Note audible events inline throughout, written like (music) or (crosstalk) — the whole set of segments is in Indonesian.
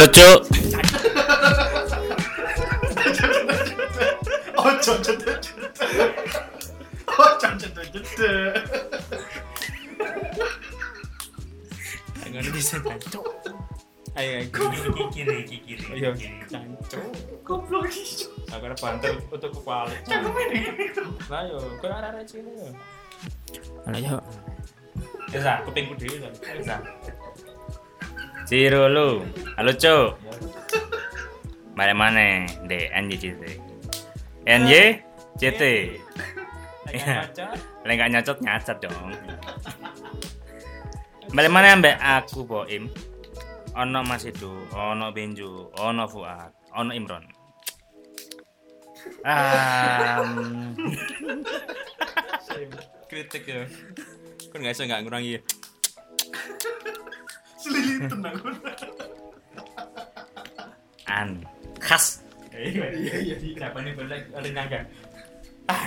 Halo cuk, Ojo cedek cedek. Ojo cedek cedek. nggak bisa cuk. Ayo kiri kiri kiri kiri. Ayo cuk. Goblok iki. Aku banter untuk kepala. Lah yo, kau ada ada sini yo. Halo yo. Bisa, kupingku dhewe kan. Bisa. Ciro lu. Halo cuk. Mari mana? D NYCT. NY CT. Lek gak nyocot (laughs) nyacot dong. Balik mana ambek aku Boim? Ono Mas Edo, ono Benjo, ono Fuad, ono Imron. Um, (laughs) kritik ya. Kan nggak bisa nggak ngurangi. Selilitan aku. An khas. Iya iya iya. Siapa nih boleh ada nyangka? Ah,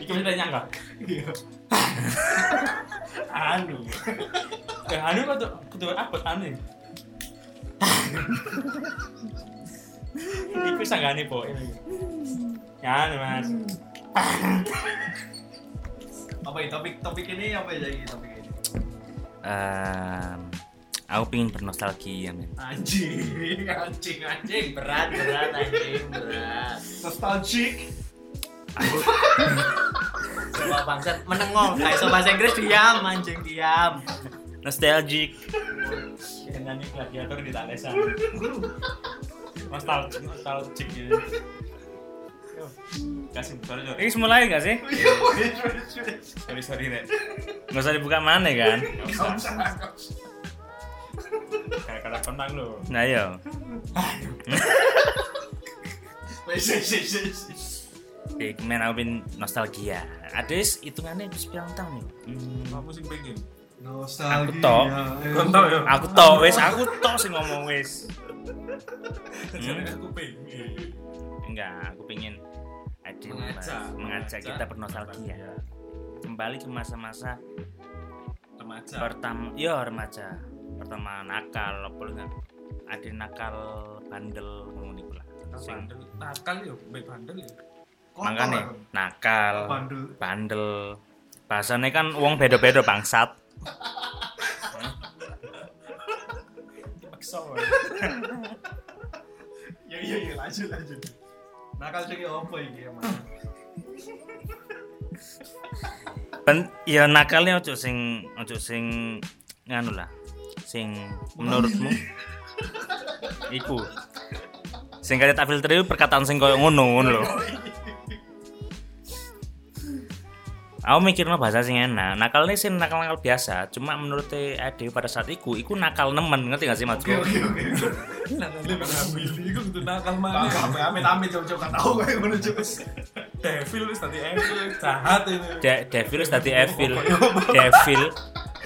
Iku bisa nyangka. Iya. Anu. Eh, anu tuh kudu apa anu? Iku sanggane po. Ya, anu, Mas. Apa ini topik topik ini apa ya ini topik ini? Em, aku pengen bernostalgia, men. Anjing, anjing, anjing. berat berat anjing berat Nostalgic. coba bangsat menengok kayak so bahasa Inggris diam anjing diam Nostalgic. Nyanyi gladiator di Talesan. Nostalgic, nostalgic ya. Yo, Kasih sorry sorry. Ini mulai nggak sih? Sorry sorry Rek. Nggak usah dibuka mana kan? Kayak kata kontak lo. Nah yo. (laughs) Wes wes wes wes. Di kemen aku pengen nostalgia. Ada hitungannya bisa pirang tahun nih. Hmm, Kamu sing pengen. Aku tok. Kon ya. aku tok wis, aku tok sing ngomong wis. Aku pengen. Enggak, aku pengen ada Mengajak. mengajak kita bernostalgia. Kembali ke masa-masa Remaja. pertama, ya remaja. Pertama nakal, apa enggak? Ada nakal bandel ngono iku lah. Sing-. Nakal ya, baik bandel ya. Makanya nakal, bandel. bandel. Bahasanya kan uang beda-beda bangsat. Paksa. (laughs) Ya iya iya lanjut lanjut. Nakal sing apa iki emang? Ben, ya nakalnya ojo sing ojo sing nganu lah. Sing menurutmu iku. Sing kaya tak filter itu perkataan sing koyo ngono ngono lho. Aku mikirnya bahasa sing enak. Nakal ini sih nakal-nakal biasa. Cuma menurut Ade pada saat itu, iku nakal nemen. Ngerti gak sih maksudku? Oke oke oke. Nakal ngambil iku kudu nakal mana? Amit amit coba coba tau kayak ngono coba. Devil wis tadi evil jahat ini. De devil wis dadi evil. Devil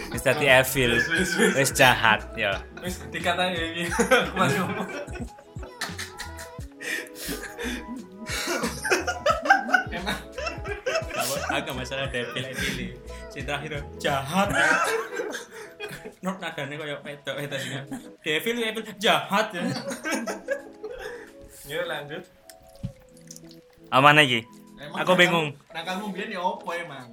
wis dadi evil. Wis jahat ya. Wis dikatain ini. (laughs) Aku masih ngomong. Emang agak masalah devil evil si terakhir jahat not nadanya kayak wedok itu sih devil evil jahat ya ya lanjut. aman lagi Aku bingung. Nakalmu biyen ya opo emang?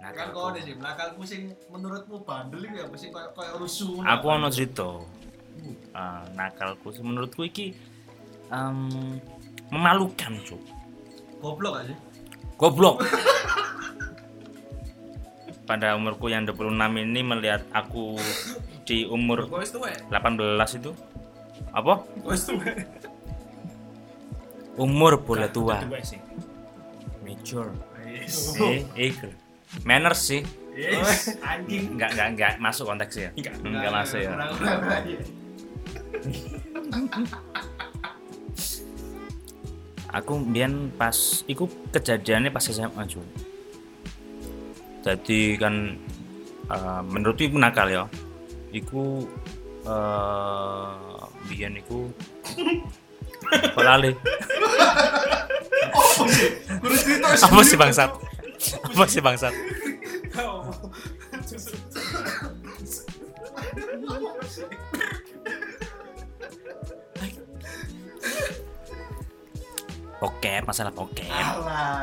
Nah, Kan kau ada sih, nakalmu sing menurutmu bandel iki apa sih kayak kayak rusuh. aku ono cerita. Ah, nakalku sih menurutku iki em, memalukan cuk. Goblok sih? goblok. (laughs) Pada umurku yang 26 ini melihat aku di umur Kau wis tuwek. 18 itu. Apa? Umur boleh tua. major Yes. eh iku manners sih. Yes. (laughs) Anjing. enggak enggak enggak masuk konteks ya enggak, masuk ya. Aku mbiyen pas iku kejadiannya pas SMA cuy jadi kan eh, menurutku iku nakal ya. Iku eh mbiyen iku (laughs) kok lali apa sih bangsat apa sih bangsat oke masalah oke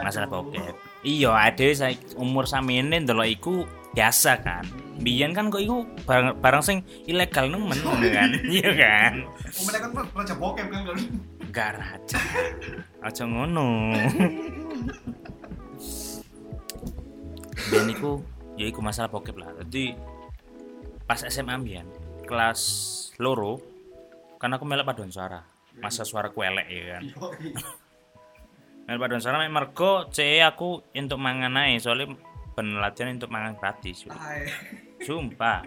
Masalah oke iyo ada saya umur sama ini dulu iku biasa kan. Bian kan kok iku barang, barang sing ilegal nemen (laughs) kan. Iya kan. Umumnya kan raja kan. Aja ngono. (laughs) biyen iku ya iku masalah bokep lah. Jadi pas SMA biyen kelas loro kan aku melek paduan suara. Masa suara elek ya kan? (laughs) Melek paduan suara mek mergo CE aku untuk mangan ae soalnya ben latihan untuk mangan gratis sumpah.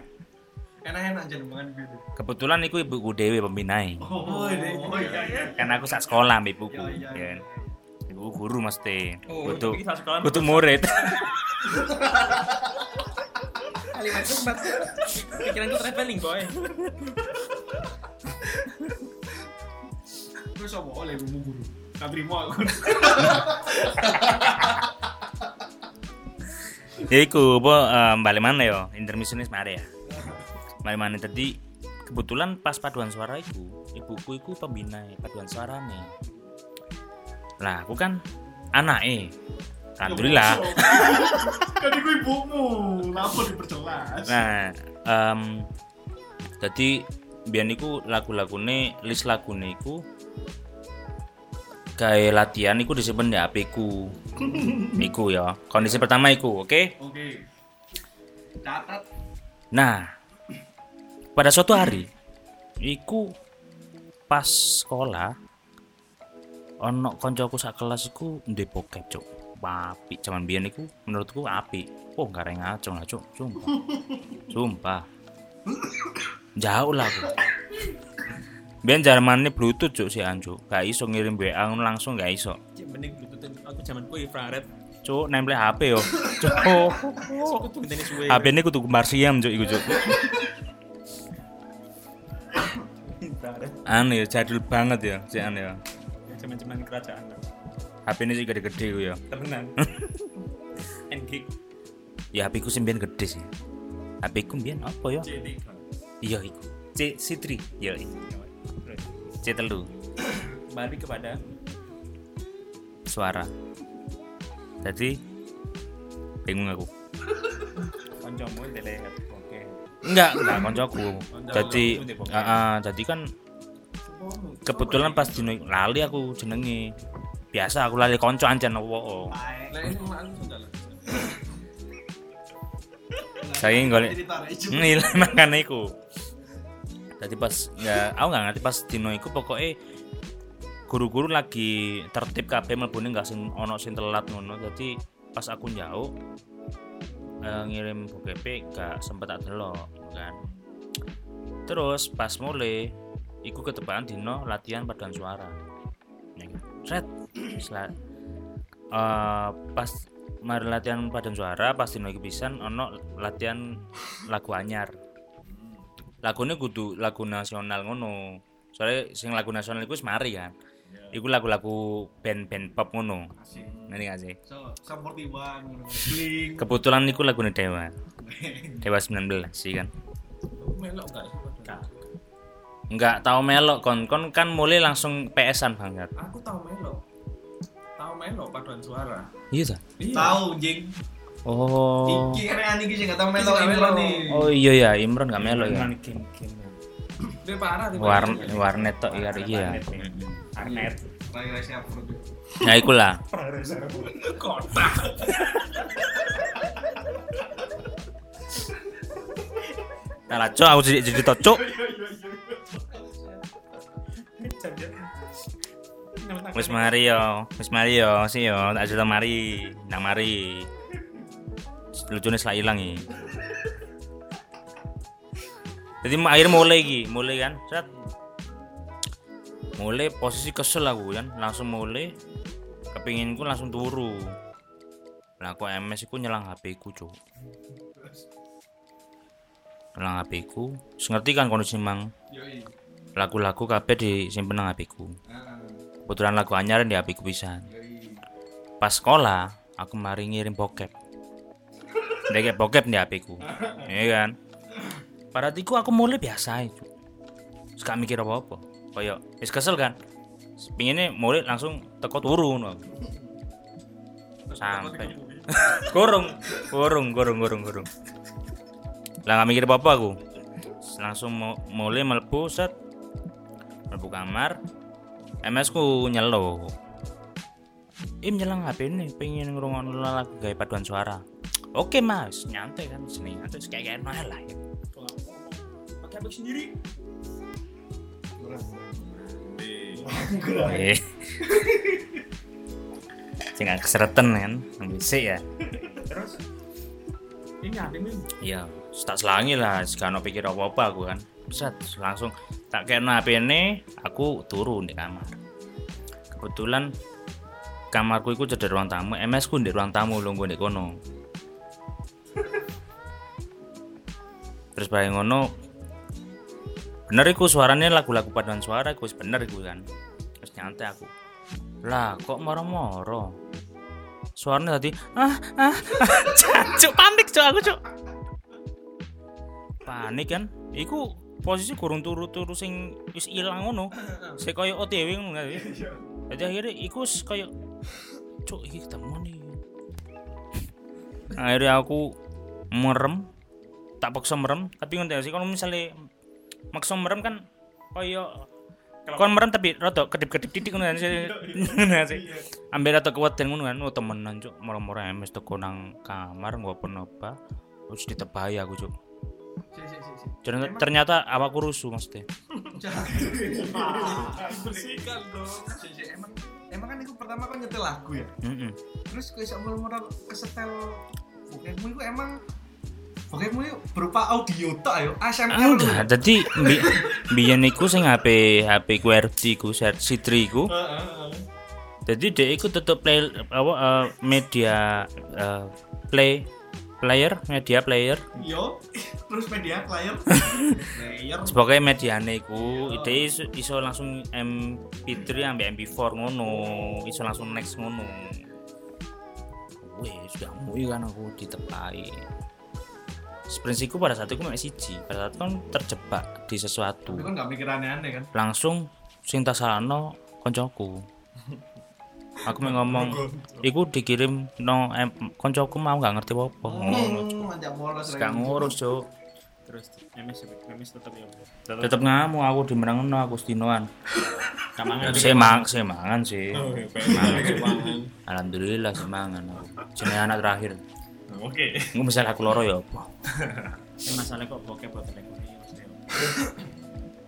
Enak-enak aja mangan gitu. kebetulan iku ibuku dewe pembinai Oh, iya iya. kan aku sak sekolah ibuku Iya, iya, ya kan. ibu guru mesti. Oh, butuh butuh murid (laughs) Kalimat sempat. Pikiranku traveling, boy. Terus apa oleh ibumu guru? Tak terima aku. ya iku apa um, balik mana yo intermission wis mari ya balik mana tadi kebetulan pas paduan suara iku ibuku iku pembina paduan suara nih lah aku kan anak eh alhamdulillah Kan iku ibumu. Kenapa diperjelas? nah em jadi biar iku lagu-lagune list lagune iku kayak latihan iku disimpen di HP ku (laughs) iku ya kondisi pertama iku oke Oke. Catat. Nah, pada suatu hari, iku pas sekolah, ono koncoku sak kelas iku ndek bokep, Cuk. Api zaman biyen iku menurutku api. Oh, gak reng ngacung lah, Cuk. Sumpah. Sumpah. Jauh lah aku. Biyen zamannya Bluetooth, Cuk, si Anjo. Gak iso ngirim WA langsung gak iso. Mending bluetooth aku zaman ku infrared. Cuk, nempel HP yo. (laughs) Cuk. HP ini kudu Marsiam, Cuk, iku, Cuk. (laughs) Anu ya, jadul banget ya, si anu ya. Zaman-zaman kerajaan. HP ini sih gede-gede ya. Tenan. Engik. (laughs) Ya HP ku sih mbiyen gede sih. HP ku mbiyen apa ya? Jadi Iya iku. C C3. Ya iya. C telu (coughs) kembali kepada suara. Jadi bingung aku. (laughs) koncomu dele oke. Enggak, enggak. Koncomu, Jadi heeh, jadi kan kebetulan pas dino lali aku jenenge. Biasa aku lali konco ancen opo. Saya golek Nih makan iku. Tadi pas ya aku nggak ngerti pas dino iku pokoknya guru-guru lagi tertib kabeh mlebune nggak sing ono sing telat ngono. Jadi pas aku jauh eh, ngirim BGP gak sempet tak delok kan. Terus pas mulai iku ketepaan dino latihan paduan suara. Ya kan. Set. Sela- eh, pas mari latihan paduan suara pas dino pisan ono latihan lagu anyar. Lagune kudu lagu nasional ngono. Soalnya sing lagu nasional iku wis mari kan. Iku lagu-lagu band-band pop ngono. Nanti gak sih? So, one, bling. kebetulan iku lagune Dewa. Dewa 19 sih kan? Melok gak sih? nggak tahu melok kon. Kon kan mulai langsung PS-an banget. Aku tahu melok. Tahu melok paduan suara. iya ta Tahu jing. oh Iki keren iki sing gak tahu melok Imron nih. oh iya ya Imron nggak melok ya Dia parah dia. War warnet tok iya iya Arnet. Rai-rai siap bro. ya iku lah Kota. Nah, cok aku jadi jadi cok. Wis mari yo, wis mari yo, sih yo, tak cerita mari, nang mari. Lucune selak ilang iki. Jadi akhir mulai iki, mulai kan, set. Mulai posisi kesel aku kan, langsung mulai kepinginku langsung turu. Lah aku MS iku nyelang HP ku, Cuk. Nyelang HP ku, ngerti kan kondisi mang lagu-lagu kabeh disimpen nang HP ku. Ah, Kebetulan lagu anyar di HP ku pisan. yoi. Pas sekolah, aku mari ngirim bokep. Ndek bokep di HP ku. Iya kan? Pada tiku aku mulai biasa itu. Gak mikir apa-apa. Kayak wis kesel kan. Pinginnya mulai langsung teko turu ngono. Sampai. Gorong, gorong, gorong, gorong, gorong. Lah nggak mikir apa-apa aku. Langsung mulai melebu set. Melebu kamar. MS ku nyelo. Im nyelang HP ini pengen ngerungokno lagu gawe paduan suara. Oke mas, nyantai kan sini nyantai kayak kayak lah ya. Pakai apa sendiri? Eh. Sing keseretan kan, bisa ya. Terus ini ada nih. Iya, tak selangi lah, sekarang pikir apa-apa aku kan. Set, langsung tak kena HP ini, aku turun di kamar. Kebetulan kamarku itu jadi ruang tamu, MS ku di ruang tamu lho di kono. (laughs) Terus bareng ngono bener iku suaranya lagu-lagu paduan suara iku bener iku kan. Terus nyantai aku. Lah, kok moro-moro? Suaranya tadi ah ah, ah. (laughs) cuk panik cuk aku cuk. Panik kan? Iku posisi kurung turu-turu sing wis ilang ngono. Sing koyo OTW ngono kan. Jadi akhirnya iku koyo cuk iki ketemu nih. Akhirnya aku merem tak paksa merem tapi ngerti sih kalau misalnya maksa merem kan koyo kon merem tapi rada kedip-kedip titik ngono kan sih. Kan sih. Ambil kuat dan ngono kan oh temenan cuk moro-moro MS teko nang kamar nggo apa terus ditebahi aku cuk. Ternyata, ternyata awakku rusuh maksudnya. Bersihkan dong. Emang emang kan itu pertama kan nyetel lagu ya. Terus kayak sama modal kesetel Pokemon itu emang Pokemon itu berupa audio tok ayo ASMR Ah, enggak, dadi bi biyen iku sing HP HP QWERTY ku C3 ku. Jadi dia iku tetep play apa eh, media eh, play player, media player. Yo, terus media player. (laughs) player. Sebagai mediane iku, ide iso, iso langsung MP3 ambil MP4 ngono, iso langsung next ngono. Wih, sudah mui kan aku ditepai. Sprintku pada saat itu masih siji, pada saat itu kan terjebak di sesuatu. Tapi kan gak mikir aneh-aneh kan. langsung sing tasano koncoku. Aku mau ngomong iku dikirim no em, koncoku mau nggak ngerti apa-apa. Ngono Hmm, Manjak bolos. gak ngurus cuk. Terus MS MS tetap ya tetep ngamuk aku dimenangno aku stinoan gak mangan saya mang saya mangan sih. Oh, pengen keuangan alhamdulillah saya mangan aku jenenge anak terakhir oke. Nggak misalnya aku loro ya apa? (laughs) Ini masalah kok bokep buat teleponnya maksudnya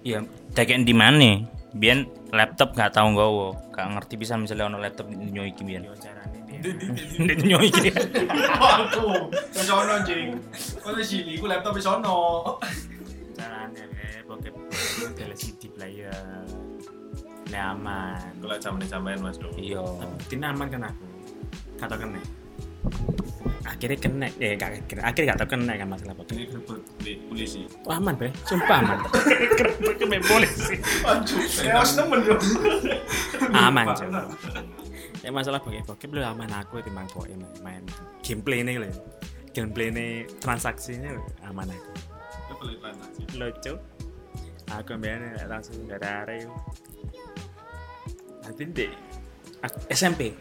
iya tekek di mana biar laptop gak tahu gowo gak ngerti bisa misalnya ono laptop di biar yo caranya dia di nyoiki Aku, sono jing. Kau di sini, aku laptop di sono. caranya ya bokep tele CD player. Ini aman. Kalau zaman sampean Mas Bro. iya. Tapi aman kan aku? Kata kena akhirnya kena eh gak kena akhirnya gak tau kena kan masalah bokep Ini polisi. oh, aman bre? Sumpah aman. (laughs) Kena polisi. Anjir, chaos nemen yo. aman cuy ya masalah bokep bokep lu aman. Aku timbang bokep main, main gameplay ini loh gameplay ini transaksinya aman aku. Itu lucu aku ambilnya langsung dari area nanti deh SMP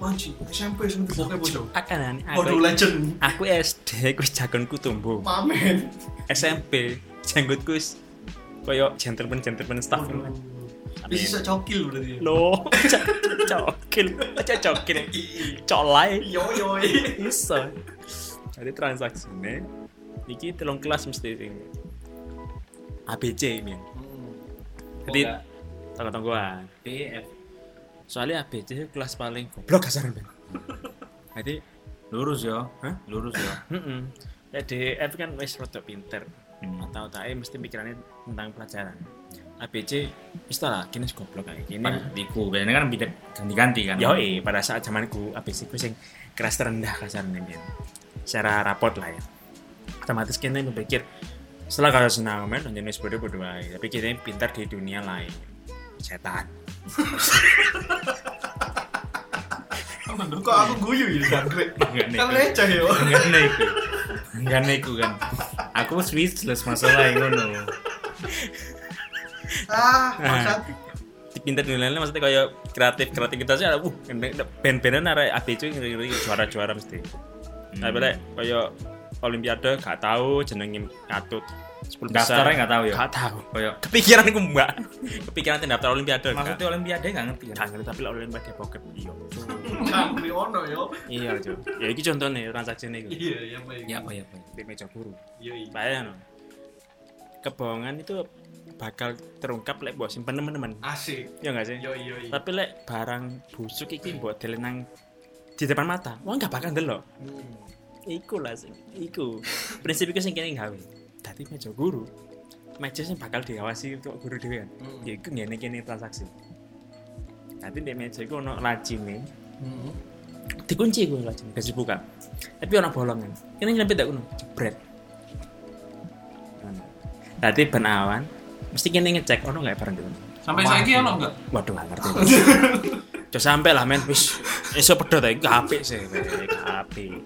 Anjir, SMP sebentar pokoknya bocor. akan Waduh, aku legend. aku SD aku jagonku tumbuh Pamen. SMP janggutku wis koyo gentleman gentleman staff. Bisa cokil berarti. lo (laughs) cokil. Aja cokil. Colai. Yo yo. iso. Jadi transaksi ini iki telung kelas mesti sing ABC min. Jadi tunggu-tungguan PF soalnya ABC itu kelas paling goblok. Kasar men (laughs) jadi lurus ya? Hah? lurus ya? (laughs) Heeh jadi F kan wis rada pinter. Hmm. atau tak mesti pikirannya tentang pelajaran. ABC wis tau lah kini goblok kayak gini. Diku biasanya kan beda ganti-ganti kan. Yo eh pada saat zamanku ABC ku sing kelas terendah kasarnya men secara rapot lah ya. Otomatis kita berpikir setelah kalau senang men wis bodoh-bodoh aja tapi kita pintar di dunia lain. Setan Kok aku guyu ya jangkrik. Nih. Kan receh yo. enggak neku enggak neku kan aku speechless masalah ngono Ah, maksud. dipinter nilainya maksudnya kayak kreatif kreativitasnya ada uh band-bandan arek ABC ngeri-ngeri juara-juara mesti tapi lek kayak olimpiade gak tahu jenenge katut 10 besar Daftarnya nggak tahu ya? gak tahu Kayak kepikiran aku mbak kepikiran nanti daftar olimpiade maksudnya olimpiade nggak ngerti kan? gak ngerti tapi lek olimpiade bokep iya Ngangri ono yo. iya cuy ya ini contohnya transaksi ini Iya, iya baik. Ya apa ya apa. di meja guru Iya, iya. bayang no. kebohongan itu bakal terungkap lek buat simpen teman-teman Asik. ya nggak sih Yo yo yo. tapi lek barang busuk iki buat dilenang di depan mata wong gak bakal delok iku lah sing iku prinsip iku sing kene gawe dadi meja guru meja sing bakal diawasi untuk guru dhewe kan Hmm. ya iku ngene kene transaksi nanti di meja iku ono lajine Hmm. dikunci gue lajine kasih buka tapi ono bolongan kene nyelempit tak kuno jebret Tadi ben awan mesti kene ngecek ono nggak barang dulu Sampai saiki ono enggak? Waduh, gak ngerti. (laughs) Coba sampai lah men, wis iso pedot ae apik sih, apik.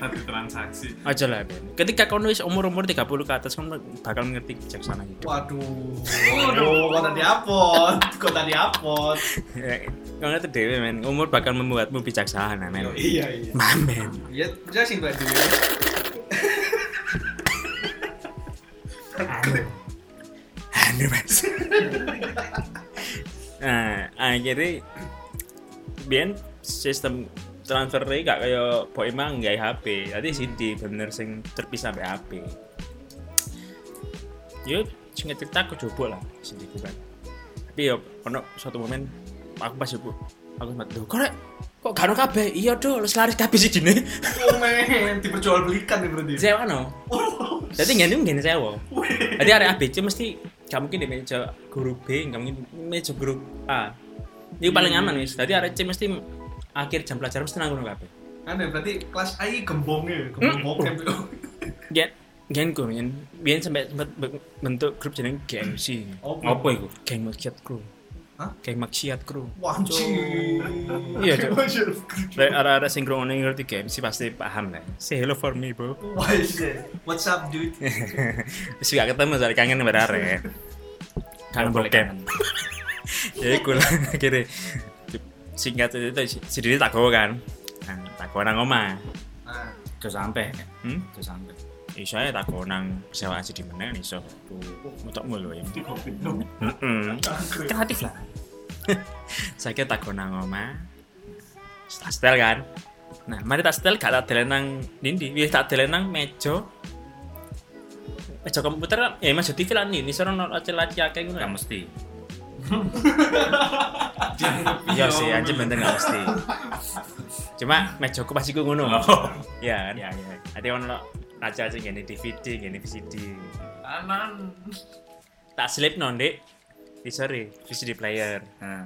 Tadi transaksi. Aja lah men. Ketika kono wis umur-umur 30 ke atas kamu bakal ngerti bijaksana hidup. Waduh. Waduh, kok tadi upload? Kok tadi upload? Kau ngerti dewe men, umur bakal membuatmu bijaksana men. Iya, iya. Mamen. Ya, jelasin Mbak Dewi. Anu mas. (laughs) nah, akhirnya biar sistem transfer gak kayak boy emang nggak HP, tadi CD bener sing terpisah sampai HP. Yo, sing cerita aku coba lah CD ku kan. Tapi yo, ono suatu momen aku pas ibu, aku sempat, "Duh, kok kok gak ono kabeh? Iya, do, lu selaris kabeh sih jine." (laughs) Oh men, diperjualbelikan nih berarti. Sewa no. Jadi ngene ngene sewa. Jadi area ABC mesti gak mungkin di meja guru B, gak mungkin meja guru A. Ini paling aman wis. Jadi area C mesti akhir jam pelajaran mesti nanggung kabeh. Aneh, berarti kelas AI gembongnya, gembong bokep itu. Gen gen ku gen biyen sampai sempat be- bentuk grup jeneng GMC. Apa? Apa iku? Geng maksiat kru. Hah? Geng maksiat kru. Wah. Iya, Cuk. Lek arah-arah sing ngrungokne ngerti GMC pasti paham lah. Say hello for me, bro. Wah, shit. What's up, dude? (laughs) Wis gak ketemu soalnya kangen mbak arek. (laughs) Kangen Boleh bokep. Ya iku lah (laughs) akhirnya. Singkat itu sendiri tak kan? Nah, tak gowo nang omah. Nah, Terus sampai. hmm? Terus sampai. iso ae tak gowo nang sewaan sih di meneh iso. Mutok mulu ya. Heeh. kreatif lah. (laughs) Saya kira tak gowo nang omah. Tak setel kan? Nah mari tak setel gak tak delen nang dindi wis tak delen nang meja. Meja komputer ya meja TV lah nih ini seorang laci-laci akeh ngono Nggak mesti. (laughs) Iya sih, anjir bener nggak mesti. Cuma mejoku pasti gue ngono. Iya kan? Ya ya. Ada ono aja aja gini DVD, gini VCD. anan. Tak slip non dek. Di sorry, VCD player. Nah,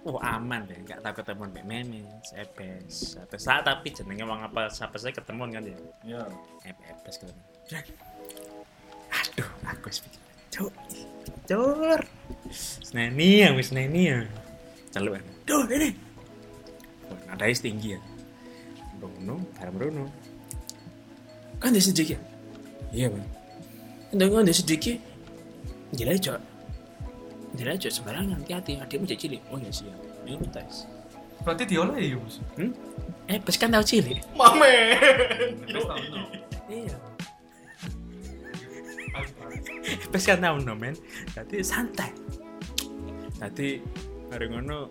Oh aman deh, nggak takut ketemu mbak memes, epes, atau saat tapi jenenge wong apa siapa saya ketemu kan ya, ya. Ep- epes ketemu. Aduh, aku harus pikir, cuk, cur, seneni ya, wis seneni ya, celuk kan, duh ini, nadanya tinggi ya, Bruno, bareng Bruno, kan dia sedikit, iya bang, kan dia sedikit, gila cok, gila cok sembarangan, hati-hati, adikmu jadi cilik, oh ya siap, ini tes, Berarti diolah ya, Bos. hmm? Epes kan tau cilik, Mame. Iya. Wis kan tau no men. Dadi santai. Dadi hari ngono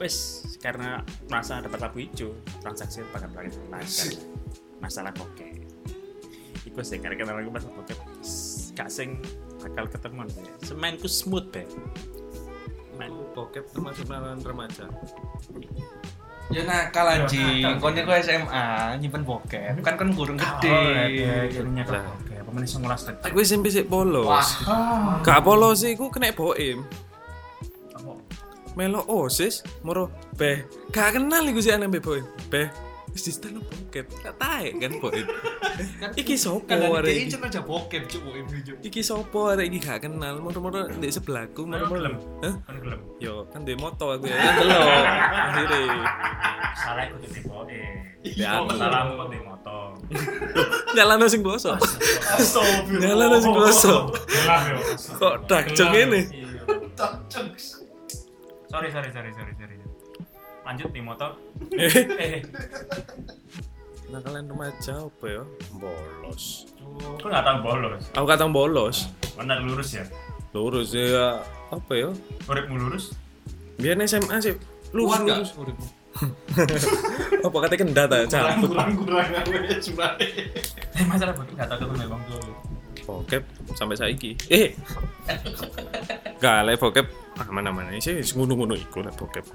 wis karena merasa dapat lampu hijau transaksi bakal balik lancar. Masalah koke. Iku sih karena kenal aku masalah koke. Gak sing bakal ketemu ya. Semainku smooth be. Main Bokep termasuk nalan remaja. Ya nakal anjing. Konnya ku SMA nyimpen bokep. Kan kan burung gede. jadinya lah. Kayak pemain semulas tadi. Aku SMP sik polos. Wah. Gak polos sih, aku kena boim. Melo osis, moro beh. Gak kenal iku sih anak boim. Beh, wis di setel bokep. Gak tae kan boim. (laughs) Iki sopo Kan arek iki? cuma aja bokep, cuk. Iki sopo arek iki gak kenal. Moro-moro ndek sebelahku, moro-moro. gelem? Hah? Kan gelem. Yo, kan di moto aku ya. Kan delok. Akhire. Salah ikut di boe. Ya, Salah ikut di motor. (laughs) nyalano sing. Astagfirullah. Nyalano sing yo. Kok dakjeng ngene? Iya. Tak, cuk. Sorry, sorry, sorry, sorry, sorry. Lanjut nih motor. Eh. Nakalan remaja apa ya? Bolos. Kok nggak tahu bolos? Aku katang bolos. Benar lurus ya. Lurus ya apa ya? Uripmu lurus? Biar SMA sih lurus Kuat lurus. (laughs) Apa katanya kena ta cabut. kurang kurang aku sebenarnya Eh masalah bokep nggak tahu ketemu bang tuh. Bokep sampai saiki. Eh. (laughs) Gak lek bokep aman-aman sih ngono-ngono iku lek bokep.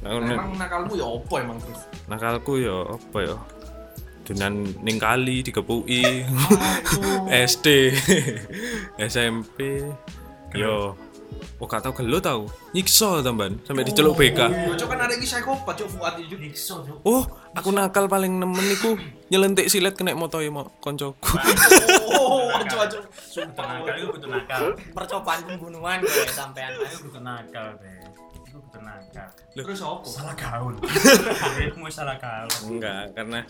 Nah, Emang nakalmu ya apa emang terus? nakalku ya apa ya? Dengan ning kali dikepuki. SD, SMP, yo, oh gak tau gelo tau, nyiksa tamban sampai diceluk BK. Yo cok kan ada iki psikopat cok Fuad. Ikso tuh. Oh, aku nakal paling nemen iku nyelentik silet kena motoe mo koncoku. Oh, ajo ajo. Butuh nakal, itu butuh nakal. percobaan pembunuhan gue sampean Itu butuh nakal deh. Itu butuh nakal. Terus apa? Salah gaul. (laughs) Uripmu salah gaul. Enggak, karena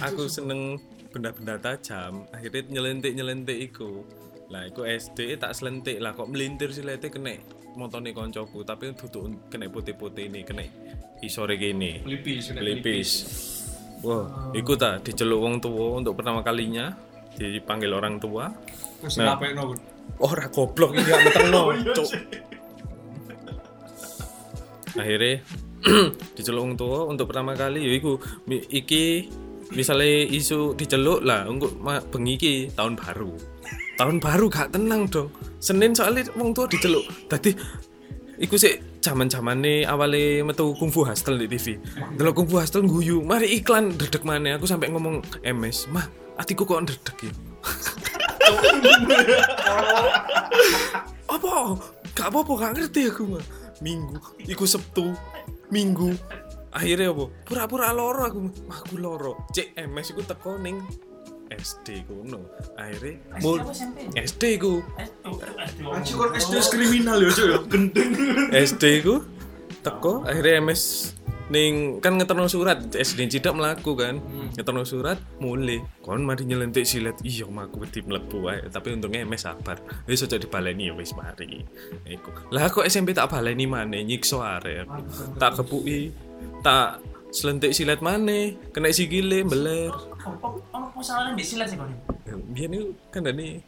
aku seneng benda-benda tajam, akhirnya nyelentik-nyelentik iku. Lah, iku SD tak selentik lah kok melintir silete kena motone koncoku, tapi duduk kena putih-putih ini, kena isore gini. Pelipis, Pelipis. Wah, iku tak diceluk wong tua untuk pertama kalinya dipanggil orang tua. Terus Nah. ngapain no? Ora goblok iki gak (laughs) meterno, cuk. Akhirnya (clears throat) diceluk tua untuk pertama kali ya iku mi- iki misalnya isu diceluk lah untuk ma- bengi iki tahun baru. Tahun baru gak tenang dong. Senin soalnya wong tua diceluk. Tadi iku sih zaman-zamane awale metu kungfu hostel di TV. Delok kungfu hostel guyu, mari iklan dedek mana aku sampai ngomong MS, "Mah, atiku kok dedek ya?" (laughs) apa gak apa-apa gak ngerti aku mah minggu. Iku sabtu. Minggu. Akhirnya apa? Pura-pura loro aku. Mah aku loro. Cek MS iku teko ning SD ku no akhirnya mul SD ku Anjir kon SD kriminal ya cok ya? Gendeng. SD ku teko. Akhirnya MS ning kan ngeterno surat SD cidak melaku kan. Ngeterno surat mulai kon mari nyelentik silet. Iya aku wedi mlebu wae tapi untungnya MS sabar. Wis aja dibaleni ya wis mari. Iku. Lah kok SMP tak baleni maneh nyiksa arek tak kepuki tak selentik silet maneh kena sikile beler Apa masalahnya di silat sih kau biar ini kan ini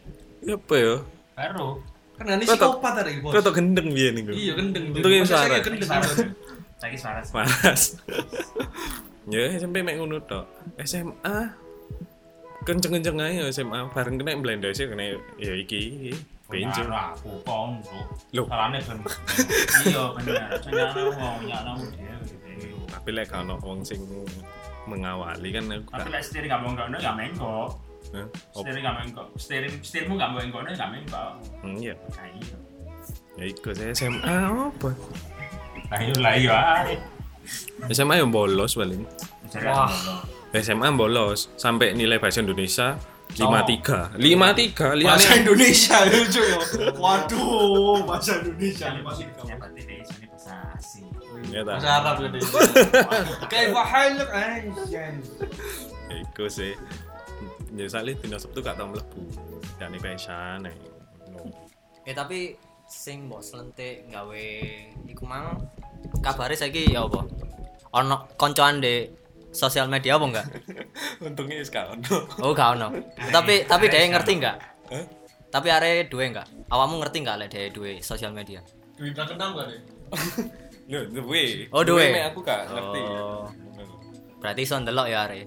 apa ya? Baru. Kan ini Kok- psikopat ada bos. kau tau gendeng biar ini Iya gendeng. Untungnya saya suara. gendeng. Lagi suara. Panas. (laughs) ya SMP mek ngono tok. SMA kenceng-kenceng aja SMA bareng kena blender sih kena ya iki benjo. Aku kong tuh. Loh. Salahnya ben. Iya benar. Saya mau nyana gitu. Tapi lek ono wong sing mengawali kan aku Tapi gak lah setir gak mau enggak enggak mengko. Hah? Op- Setir gak mengko. Setir setirmu gak mau mengko. Hmm, iya. Nah iya. Ya iku saya SMA apa? Lah iya lah iya. SMA yang bolos paling. Wah. SMA bolos sampai nilai bahasa Indonesia 53. 53 liane bahasa Indonesia ya cok ya (laughs) waduh bahasa Indonesia Ya berarti deh ini bahasa ya Arab jadi. (laughs) Kayak wahaluk anjay. Ya iku sih. Ya soalnya dina Sabtu gak tau mlebu. Pesan nih. No. eh tapi sing mbok selentik gawe iku mang kabare saiki ya apa ono koncoan di sosial media apa enggak (laughs) Untungnya wis gak ono. oh gak ono tapi tapi dia ngerti enggak Hah? tapi are duwe enggak awakmu ngerti enggak lek dia duwe sosial media Duit tak kenal gak deh? (laughs) Lho, duwe. Oh, duwe. aku gak ngerti. Oh. berarti iso ndelok ya are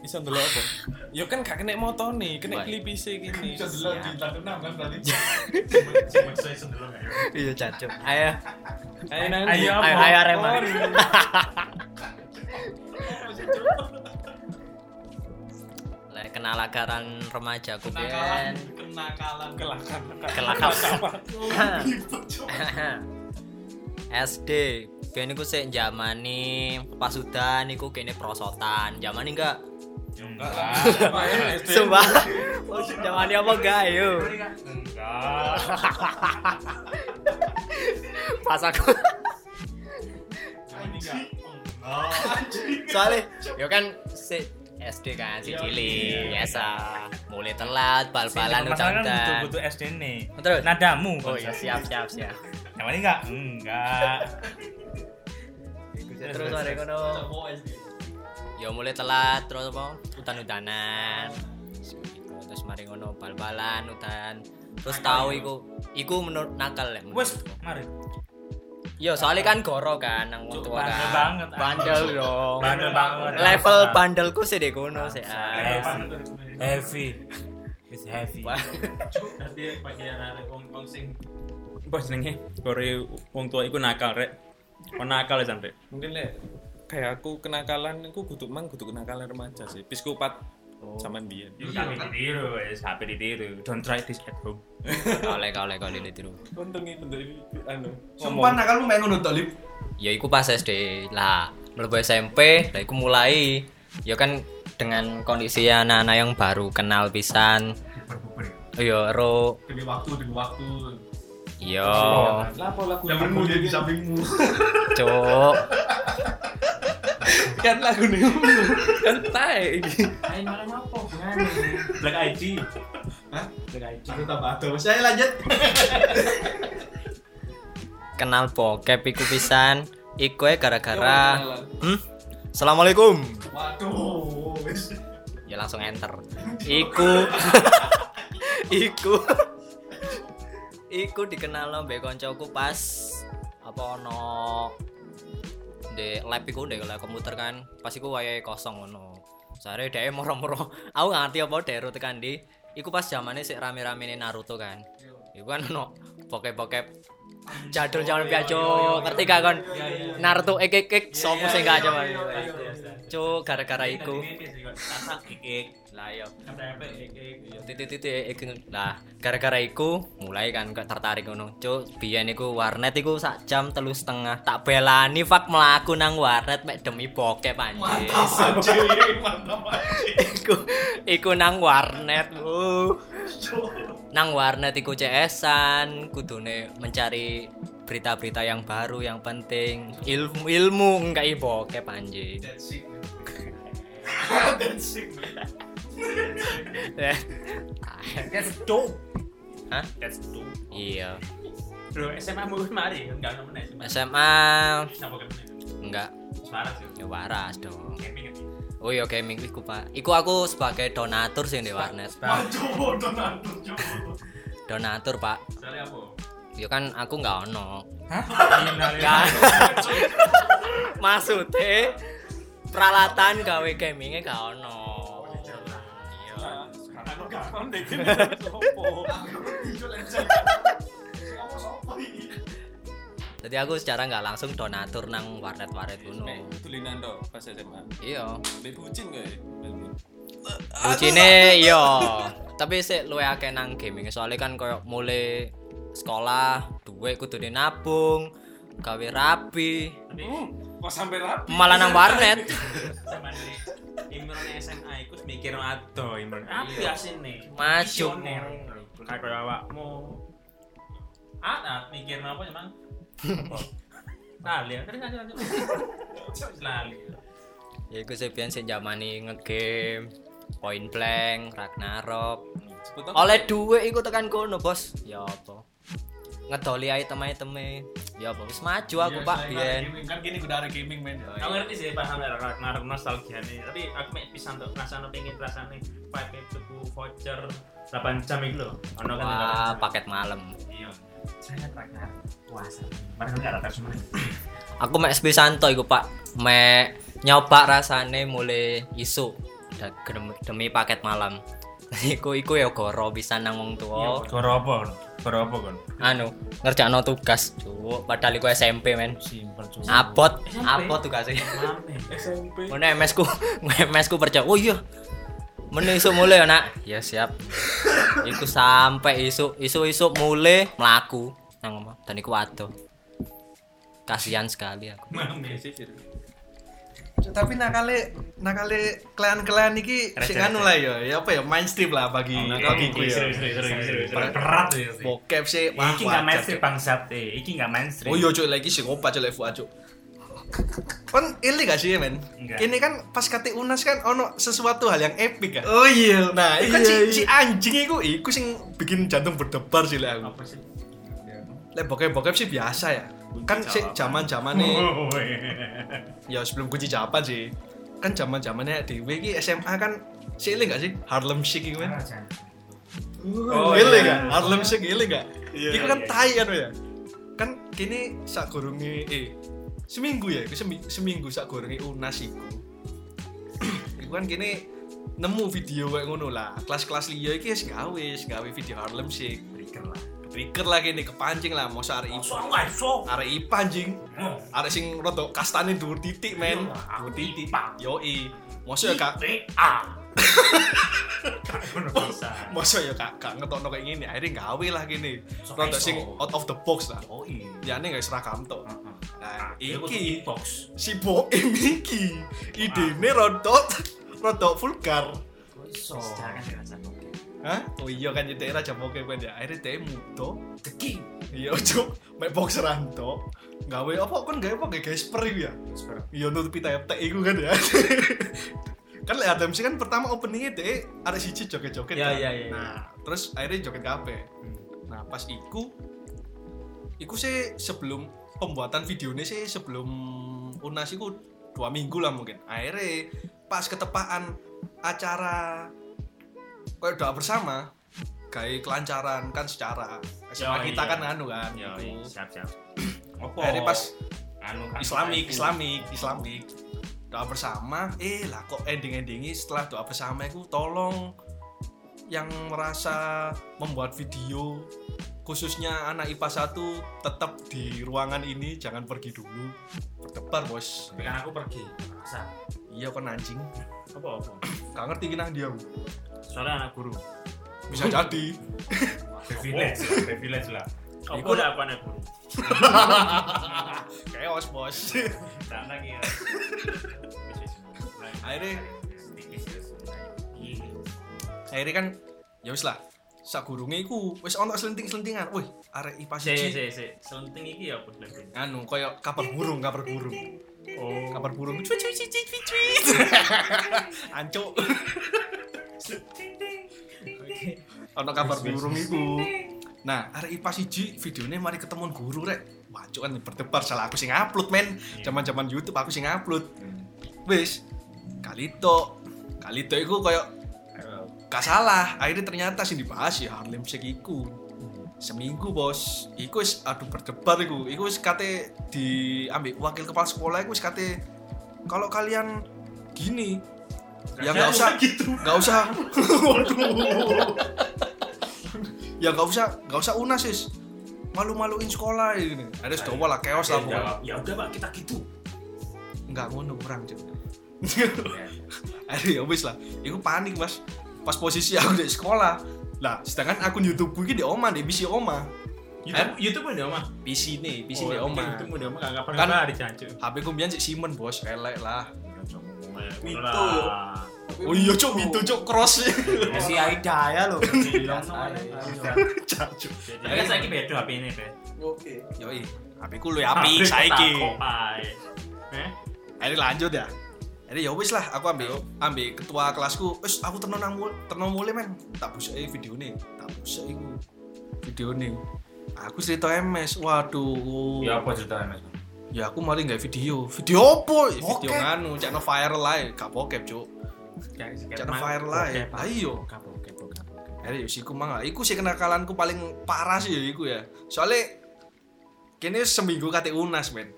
Iso ndelok apa? Ya kan gak kena motone, kena klipise gini. bisa dilihat di tak kenal kan berarti. (laughs) Cuma saya sendelok ya. iya cacuk. Ayo. Ayo nang. Ayo, ayo ayo Arema. lek (laughs) kenalagaran remaja ku biyen Kenakalan. Kelakan. kelakap SD biyen iku sik jamani pasudan iku kene prosotan. Jamani enggak sumpah jamani (laughs) (laughs) apa enggak yo Enggak. pas aku. Soalnya yo kan si SD kan si cilik biasa. Mulai telat bal-balan kan udah butuh-butuh SD nih. Terus? Nadamu. oh iya siap siap siap. Yang ini enggak? Enggak. terus mari ngono ya mulai telat terus apa udan-udanan terus mari ngono bal-balan udan terus tahu iku iku menurut nakal ya Wes, mari. Yo soalnya kan goro kan nang wong tua bandel kan. banget. Bandel dong. Bandel banget. Level bandelku sih deh kono sih. Heavy. Heavy. It's heavy. Nanti pakai anak wong wong sing Bos jenenge gore wong tua iku nakal rek. Oh nakal ya sampe. mungkin lek kayak aku kenakalan aku kudu mang kudu kenakalan remaja sih psikopat zaman biyen Tapi ditiru, wes. Tapi ditiru. Don't try this at home. (laughs) Oleh kau oleh kau lihat tiru. untungi bentuk ini anu Sumpah nakal lu main ngono Lip. Ya iku pas SD lah. Mlebu SMP, lah iku mulai. Ya kan dengan kondisi anak-anak yang baru kenal pisan. Yo ro demi waktu demi waktu. yo lapo lagu di sampingmu. cuk. (laughs) kan lagu nih kan tae iki Ayo malah apa? Black ID. Hah? Dengan itu tambah ada. Saya lanjut. Kenal bokep iku pisan. Iku e gara-gara Hmm? Assalamualaikum. Waduh. wis. ya langsung enter iku (laughs) iku iku dikenal mbek koncoku pas apa ono di lab iku di lab komputer kan. Pas iku wayahe kosong ngono. Sare dhek moro-moro. (laughs) Aku nggak ngerti apa dhek kan di? Iku pas zamane sik rame-rame Naruto kan. Iku kan ono bokep-bokep jadul jangan piaco ngerti gak kon Naruto ek ek ek sopo sing gak coba? Cuk, gara-gara iku. Lah yo. Titik-titik iki lah gara-gara iku mulai kan kok tertarik ngono. Cuk biyen iku warnet iku sak jam telu setengah. Tak belani fak melaku nang warnet mek demi bokep anjir iku iku nang warnet bu nang warnet iku CS-an kudune mencari berita-berita yang baru yang penting ilmu ilmu enggak i bokep anjir That's dope. Hah? That's dope. iya Bro, SMA mu mari enggak. SMA meneh? enggak Suara sih. ya waras dong. Oh iya gaming iku pak. Iku aku sebagai donatur sih di warnet donatur coba. donatur pak. Soalnya apa? ya kan aku nggak ono. Hah? kan (laughs) maksudnya peralatan gawe gamingnya gak ono. Iya. Aku gak kontek. (laughs) jadi aku secara nggak langsung donatur nang warnet warnet kuno tulinan tok pas SMA iya lebih bucin kayak Bucine iya. Tapi sik luwe akeh nang gaming soalnya kan koyo mulai sekolah, duwe kudu nabung, gawe rapi, kok sampai rapi malah nang warnet. (laughs) Imron SMA iku mikir ado Imron. Apa asine? Maju. Kayak awakmu. Ah, mikir apa emang? Lali, terus lanjut. Lali. Ya iku sih biyen sing zamani ngegame Point Blank, Ragnarok. Oleh duwe iku tekan kono, Bos. Ya apa? Ngedoli item-iteme. Ya apa wis maju aku, Iya, Pak, saya biyen. Kan gini udah ada gaming men. Aku ngerti sih paham ya Ragnarok nostalgia nih, tapi aku mek pisan tuh rasane pengen rasane pakai tuku voucher 8 jam itu loh. Ono kan Wah, 8 jam. paket malam. Iya. Saya puasa. Semua. Aku mek sepisan to iku, Pak. Mek nyoba rasane mulai isu demi, paket malam. (laughs) iku iku ya goro pisan nang wong tuwa. Goro apa? Goro apa kon? Anu, ngerjakno tugas, Cuk. Padahal iku SMP, men. Simpel cuy. Abot, abot tugasnya. Mame. SMP Mana MS ku, MS ku percaya. Oh iya. Mene isu mulai ya, Nak. Ya siap. iku sampai isu, isu-isu mulai melaku nang omah. Dan iku ado. Kasihan sekali aku. Mame. Tapi nakale nakale kalian-kalian iki Receh, sing anu lah ya, ya apa ya mainstream lah bagi bagi ku ya. Berat ya sih. Bokep sih. Iki nggak wajar, mainstream bangsat eh. Iki nggak mainstream. Oh iya cuy lagi sih ngopat cuy level aja. Kan ini gak sih men? Enggak. Ini kan pas kate unas kan ono sesuatu hal yang epic kan. Oh iya. Nah, itu kan si, si anjing iku iku sing bikin jantung berdebar sih lah aku. Apa sih? lek bokep-bokep sih biasa ya. Kan sih zaman-zamane (laughs) ya sebelum kunci jawaban sih. Kan zaman-zamannya Dewi iki SMA kan sih ini gak sih Harlem Shake gitu kan? Oh, ile gak? Harlem Shake ile gak? Iku kan tai kan ya. Kan kini sak gurunge eh seminggu ya, iku semi- seminggu sak gurunge unas iku. (clears throat) iku kan kini nemu video kayak ngono lah. Kelas-kelas liya iki wis gawe, wis gawe video Harlem Shake. Trigger lah. Trigger lah kini kepancing lah mau arek ipa. Arek ipa anjing. Arek sing rada kastane dhuwur titik men. Dhuwur titik. Yoi. Mosok ya kak Masa ya kak, kak ngetokno kayak gini, akhirnya gawe lah gini. Rada sing out of the box lah. Oh iya. Ya ini gak seragam tuh. Nah, iki si Boim iki idene rada rada vulgar. Hah? Oh iya kan jadi raja pokoknya kan ya. Akhirnya dia mudo, ceki. Iya cuk, mek boxeran to. Gawe apa kan gawe apa gawe gasper ya? Iya nutupi tep iku kan ya. (laughs) kan Adam sih kan pertama openingnya deh ada siji joget-joget Iya, kan. iya, iya, Nah, terus akhirnya joget kabeh. Nah, pas iku iku sih sebelum pembuatan videonya sih sebelum Unas iku dua minggu lah mungkin. Akhirnya pas ketepaan acara kayak doa bersama kayak kelancaran kan secara SMA kita iya. kan anu kan Yo, iya, siap siap. Akhirnya pas anu kan Islamik, Islamik, Islamik. Doa bersama, eh lah kok ending-endingnya setelah doa bersama itu tolong yang merasa membuat video khususnya anak IPA 1 tetap di ruangan ini jangan pergi dulu berdebar bos Kan aku pergi. Masa? iya kan anjing Apa apa? gak ngerti gini dia Soalnya anak guru. bisa jadi Privilege, (laughs) privilege lah. Apa Iku- udah aku anak guru? (laughs) chaos bos Tak lagi ya. (laughs) Akhirnya- akhirnya kan ya wis lah. Sak gurunge iku wis ono selenting-selentingan. Wih arek IPA Si, siji. si, si. Selenting iki ya apa selenting? anu koyo kabar burung kabar burung. Oh. kabar burung. Cuit cuit cuit cuit cuit (laughs) ancuk. (laughs) Ono kabar burung iku. Nah arek IPA siji videonya mari ketemu guru rek. Wacuk kan berdebar salah aku sing upload men. Zaman-zaman YouTube aku sing upload. Wis kali to kali to iku koyo gak salah. Akhirnya ternyata sing dibahas ya Harlem Shake iku. Seminggu bos. Iku wis aduh berdebar iku. Iku wis kate diambil wakil kepala sekolah iku wis kate kalau kalian gini ya nggak usah gitu. nggak usah. (laughs) Ya nggak usah nggak usah unas sis malu-maluin sekolah ini. Ada sedowa lah chaos lah Ya udah Pak, kita gitu. nggak ngono kurang cuy aduh ya wis lah. Iku panik mas. Pas posisi aku di sekolah. Lah sedangkan akun YouTube gue di oma di PC oma YouTube, YouTube udah mah. PC nih PC Oh, di oma YouTube udah mah enggak Kan- pernah hari jancuk. HP ku mbiyen sik Simon bos. Elek lah. Mito. oh iya cuk itu cuk cross. Si Aida ya lho. Cuk. Jadi kan saiki beda HP ini, Be. Oke. yoi HP ku lu api saiki. Eh? akhirnya lanjut ya akhirnya ya wis lah aku ambil ambil ketua kelasku. Wis aku tenang nang mul tenang mulai men. Tak busuk video nih tak busuk iku video nih aku cerita MS waduh. Ya apa ceritanya, Mas? ya aku malah nggak video. Video apa? Ya, video nganu cak no viral lah gak bokep cuk. Cak no viral lah ayo ya siku mangga iku sih kenakalanku paling parah sih ya iku ya. Soalnya kini seminggu kate unas men.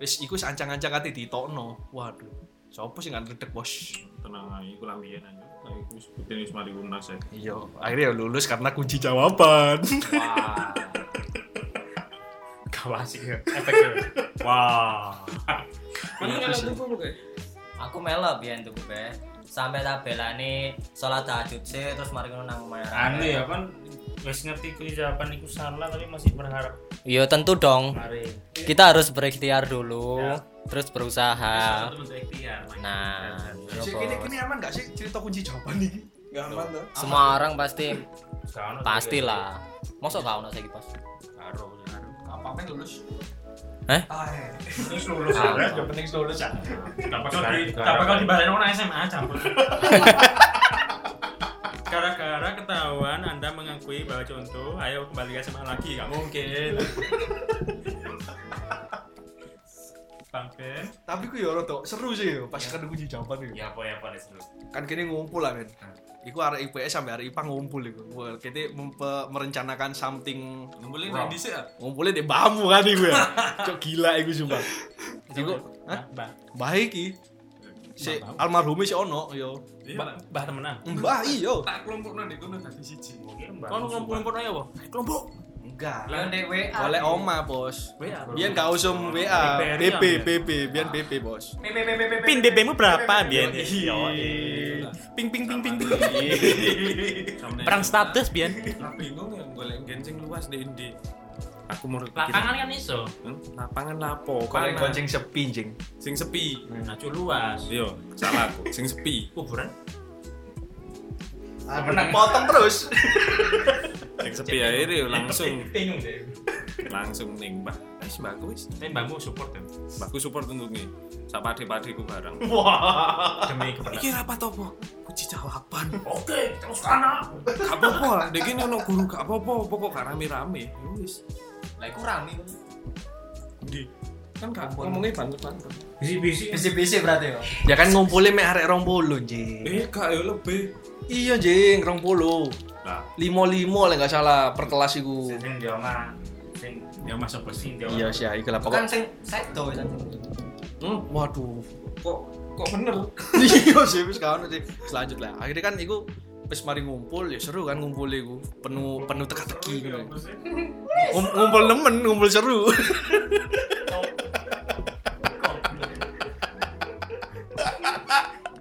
Wis iku ancang-ancang kate ditokno. Waduh sopo sih nggak ngedek bos tenang aja iku lambian aja iku sebutin wis mari unas ya iya akhirnya ya lulus karena kunci jawaban Wah. (laughs) Kawasik ya. Efeknya. Wah. Mana nggak ada tuh Aku melo biyen tuku be. Sampai tak belani salat tahajud sih terus mari ngono nang omahe. Anu ya kan wis ngerti kuwi jawaban iku salah tapi masih berharap Iya tentu dong. mari. Kita harus berikhtiar dulu, terus berusaha. Nah, yo, ini Bos. ini aman gak sih cerita kunci jawaban ini Gak aman tuh. semua orang pasti pastilah. Mosok gak ono saiki pas. Karo, karo. apa men lulus Eh? lulus Ah. ya. yang penting lulus ya Kenapa kalau di kenapa kalau dibalain orang SMA campur? Gara-gara ketahuan Anda mengakui bahwa contoh, ayo kembali ke SMA lagi, nggak mungkin. Bang Ben. Tapi ku ya rada seru sih yo pas kan kunci jawaban yo. Ya apa ya apa seru. Kan kini ngumpul lah men. Iku arek IPS sampai arek IPA ngumpul iku. Kita mempe- merencanakan something Ngumpulin nang dhisik ya. ngumpulnya di bamu kan iku ya. (laughs) Cok gila iku sumpah. Iku Hah? Mbah. baik iki. Si almarhum si ono yo. Iya. Mbah, temenan. Mbah iyo. Tak kelompokno ndek kono dadi siji. Kau ngumpul-ngumpul aja, apa? Kelompok. Enggak. Lah ndek WA. Oleh oma, Bos. WA. Biar gak usum WA, BP, ya, BP, biar BP, Bos. Pin BB-mu berapa, Bian? Iya. Ping ping ping ping ping. Perang status, Bian. Lah bingung yang golek gen sing luas ndek endi. Aku mau Lapangan kan iso. Hmm, lapangan lapo Kalau gonceng sepi, jeng. sing sepi Ngacu luas. yo salah aku sing sepi Kuburan. Menang potong terus. (laughs) sing sepi akhirnya langsung Bingung deh. langsung (laughs) ning mbah wis mbahku wis Tapi mbahmu support kan? mbahku support untuk nih sak pade-padeku bareng Demi keberlangsungan. iki rapat apa kunci jawaban Oke, terus kana. gak apa-apa dek ini ono guru gak apa-apa pokok gak rame-rame Ya wis Lah iku rame. di kan gak ngomongnya banget-banget Bisi-bisi. Bisi-bisi berarti yo. Ya kan ngumpulin mek arek 20, jeng. eh gak ya lebih Iya, jeng, 20. lah Limo-limo lah nggak salah per kelas iku. Sing dia mah sing dia mah sapa sih dia. Iya sih, iku lah Bukan pokok. sing sedo kan. hmm, Waduh. kok kok bener (laughs) Iya sih, wis kawan sih. Selanjutnya, akhirnya kan iku wis mari ngumpul ya seru kan ngumpul iku penuh penuh teka-teki gitu. Ngum- ngumpul nemen ngumpul seru (laughs)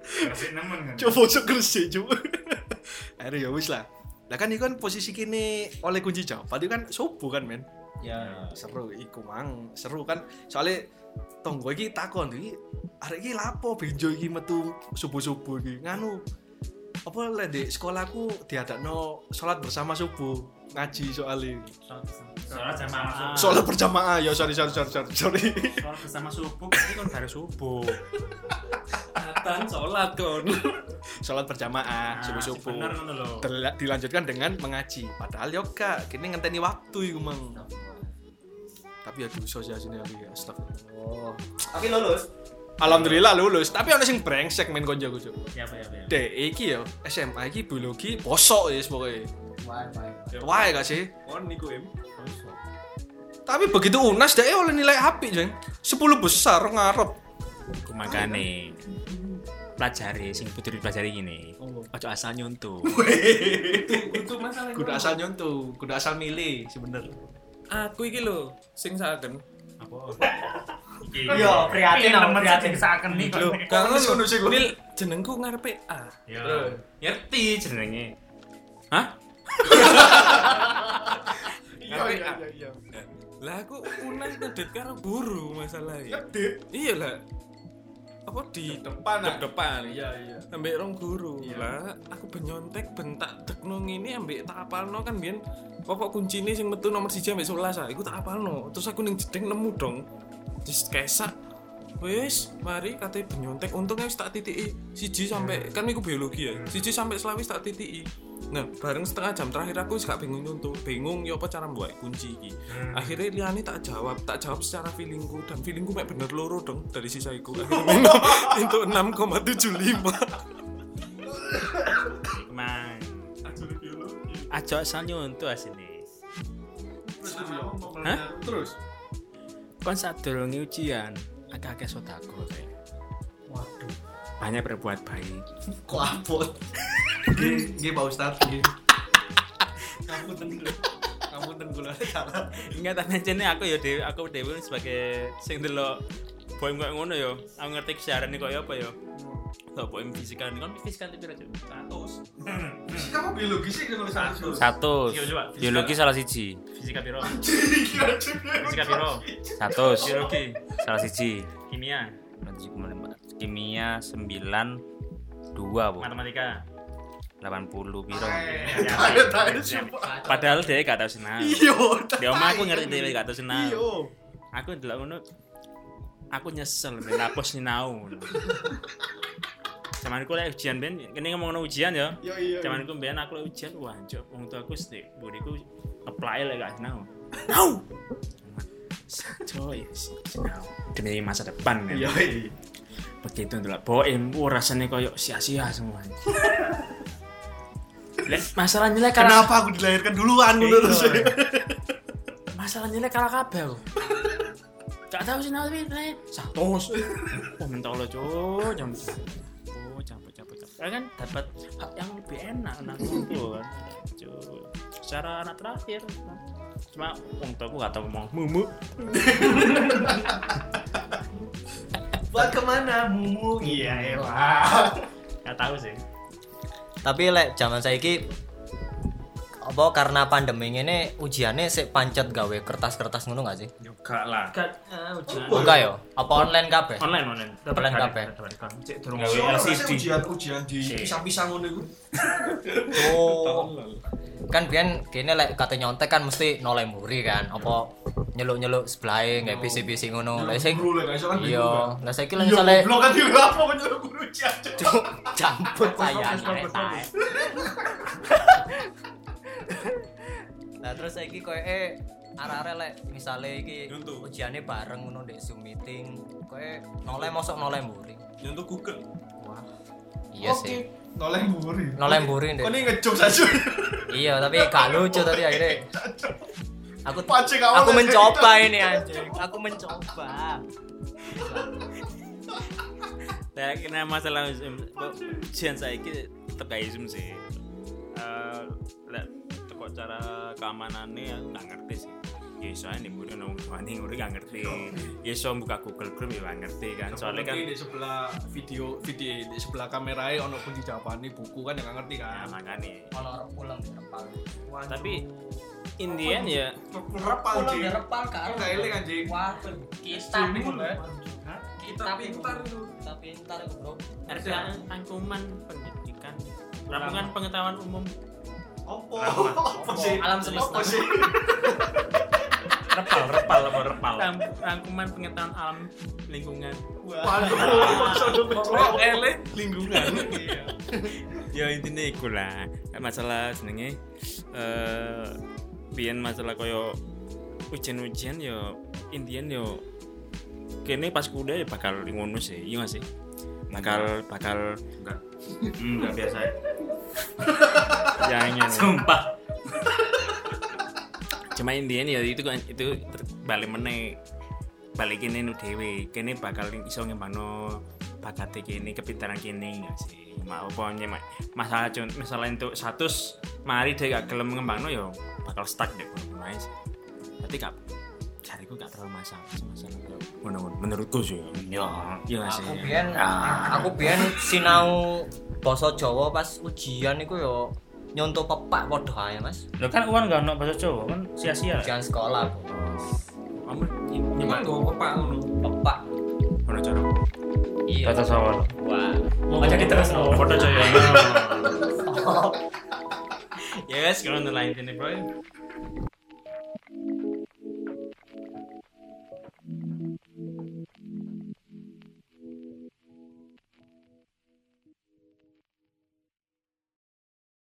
kan. coba cok gresik coba akhirnya ya wis lah. Lah kan itu kan posisi kini oleh kunci jawaban itu kan subuh kan men? Ya. seru iku mang. Seru kan. Soalnya tonggo iki takon iki arek iki lapo benjo iki metu subuh-subuh iki? Nganu apa lek di sekolahku diadakno sholat bersama subuh ngaji soalnya Soalnya jamaah. sholat berjamaah ya sorry sorry sorry sorry, sorry. Soalnya bersama subuh, ini kan baru subuh. Atan sholat kon sholat berjamaah Nah, subuh subuh Bener ngono lho. dilanjutkan dengan mengaji padahal yo gak kini ngenteni waktu iku mang tapi ya dosa sih asine aku ya astagfirullah Tapi lulus. alhamdulillah lulus tapi ono sing brengsek men konco aku Siapa ya, ya? dek iki yo SMA iki biologi posok ya pokoknya Wah, wah. Wah gak sih? kon niku em Tapi begitu UNAS dek oleh nilai apik, Jeng. 10 besar ngarep. Aku makane pelajari sing butuh dipelajari gini. Ojo asal nyuntuh. (laughs) itu masalah Kudu asal nyontoh, kudu asal milih sebener. aku iki lho sing saken Apa? Iya, prihatin aku, prihatin. Seakan nih lho gak Wis ngono sih, nil jenengku ngarepe A Ya. Ngerti jenenge. Hah? ngarepe A lah aku unas ngedet karo guru masalahnya iya lah. Apa di Depan, ah. depan. Iya, iya. ambek rong guru. Lah aku benyontek bentak tekno ngene ambek tak apalno kan biyen. Pokok kuncine sing metu nomor 1 ambek 11 ah. Iku tak apalno. Terus aku ning jedeng nemu dong. Terus kesak. Wis mari katanya benyontek untungnya wis tak titiki siji sampai kan iku biologi ya. Siji sampai selawis tak titiki nah bareng setengah jam terakhir aku gak bingung nyuntuh bingung ya apa cara buat kunci iki? Akhirnya Liani tak jawab tak jawab secara feelingku dan feelingku mek bener loro dong dari sisa iku (laughs) akhirnya itu 6,75 Emang. Ajo asal nyuntuh asine. Hah? Terus? Kon sadurunge ujian, akeh-akeh kae. waduh, Banyak berbuat baik. kok apot. Nggih, nggih Pak Ustaz, nggih. Ngapunten dulu. Ngapunten kula salah. Ingat aja aku ya dewe, aku dewe sebagai sing delok poem koyo ngono ya. Aku ngerti kesiaran iki koyo apa ya. Kok poem fisika ini kan fisika itu berarti 100. Sih kamu biologi sih nulis satu. Satu. Iya, coba. Biologi salah siji. Fisika piro? Fisika Fisika piro? Satu. Biologi, Salah siji. kimia, Kimia sembilan dua bu. matematika. 80 piro. Padahal dia gak tau senang. Iya. Di omah aku ngerti dia gak tau senang. Iya. Aku ndelok ngono aku nyesel ben lapos sinau. Zamanku lek ujian ben, kene ngomongno ujian ya. Yo iya. Zamanku ben aku lek ujian wah cok wong tuaku sih buriku apply lek gak sinau. Nau. Coy, demi masa depan. Iya iya. begitu ndelok boem oh, rasanya koyo sia-sia semua Lek masalahnya lek kalah Kenapa aku dilahirkan duluan ngono terus. masalahnya lek kalah kabeh aku. Gak tahu sih nabi lek satu. Oh mentol cuk jam. Oh capek capek capek. Ya kan dapat hak yang lebih enak anak itu kan. Cuk. Secara anak terakhir cuma wong tua aku gak tau ngomong mumu (laughs) Buat ke mana mumu? Iya elah. gak tahu sih Tapi lek zaman saiki apa karena pandemi ini ujiannya sik pancet gawe kertas-kertas ngono gak sih? juga lah kan ujian Enggak yo. Apa online kabeh? online online Online kabeh. cek durung Gawe LCD. LCD Ujian-ujian di Si. pisang-pisang ngono iku. Oh. Kan biyen kene lek kate nyontek kan mesti noleh mburi kan. Apa nyeluk-nyeluk sebelahe gawe PC-PC ngono. Lah sing Guru lah iso kan. Iya, lah saiki lek Iya, misale goblok kan apa nyeluk guru. Cuk. jambut saya. Nah (laughs) terus saiki koyoke arek-arek lek misale iki ujiane bareng ngono ndek Zoom meeting, koe noleh mosok noleh mburi. Untuk Google. Iya sih. Noleh mburi. Noleh mburi Kok ini ngejok saja. Iya, tapi gak lucu tadi akhirnya. Aku Pancing awal aku mencoba ini anjing. Aku mencoba. Saya kena masalah Ujian saya ini Zoom sih. Eh, lek cara keamanannya nggak ngerti sih. Ya soalnya nih mungkin nong wani nguri nggak ngerti. Ya so buka Google Chrome ya nggak ngerti kan. Soalnya kan di sebelah video video di sebelah kameranya ono kunci jawabannya buku kan yang nggak ngerti ya kan. makanya. Kalau pulang direpal. Tapi Indian ya Berapa Pulang anjing? direpal kan. Enggak eling anjing. Wah, kita. Kita pintar itu. Kita pintar Bro. RK Rangkuman Pendidikan Rampungan Pengetahuan Umum Opo? Apa sih? Alam semesta. Sih? (laughs) repal repal apa repal. Rangkuman Pengetahuan Alam Lingkungan. Waduh, kok ele lingkungan. (laughs) Iya. ya intinya iku lah Kayak masalah jenenge eh biyen masalah koyo ujian-ujian yo intian yo kene pas kuliah ya bakal ngono sih iya gak sih? Bakal bakal enggak. Enggak biasa. (laughs) Jangan sumpah cuma intian ya itu kan itu balik meneh. Balik ini nu dewe kene bakal iso ngembangno bakat kene kepintaran kene enggak sih? Mau pokoknya ma- masalah cun masalah untuk status mari dia gak gelem ngembangno yo bakal stuck deh kono wae sih gak cariku gak terlalu masalah masalah ngono. Menurutku sih. Ya iya sih. Aku biyen Ah. aku biyen sinau basa Jawa pas ujian iku yo nyontoh pepak padha ae, Mas. lo kan uang gak ono bahasa Jawa kan sia-sia Ujian sekolah. kamu Nyemak gue pepak ngono. Pepak. ngono cara Iya. bahasa Jawa Wah. Aja diterus no. foto Jawa (laughs) Oh. ya guys kalau nelayan ini bro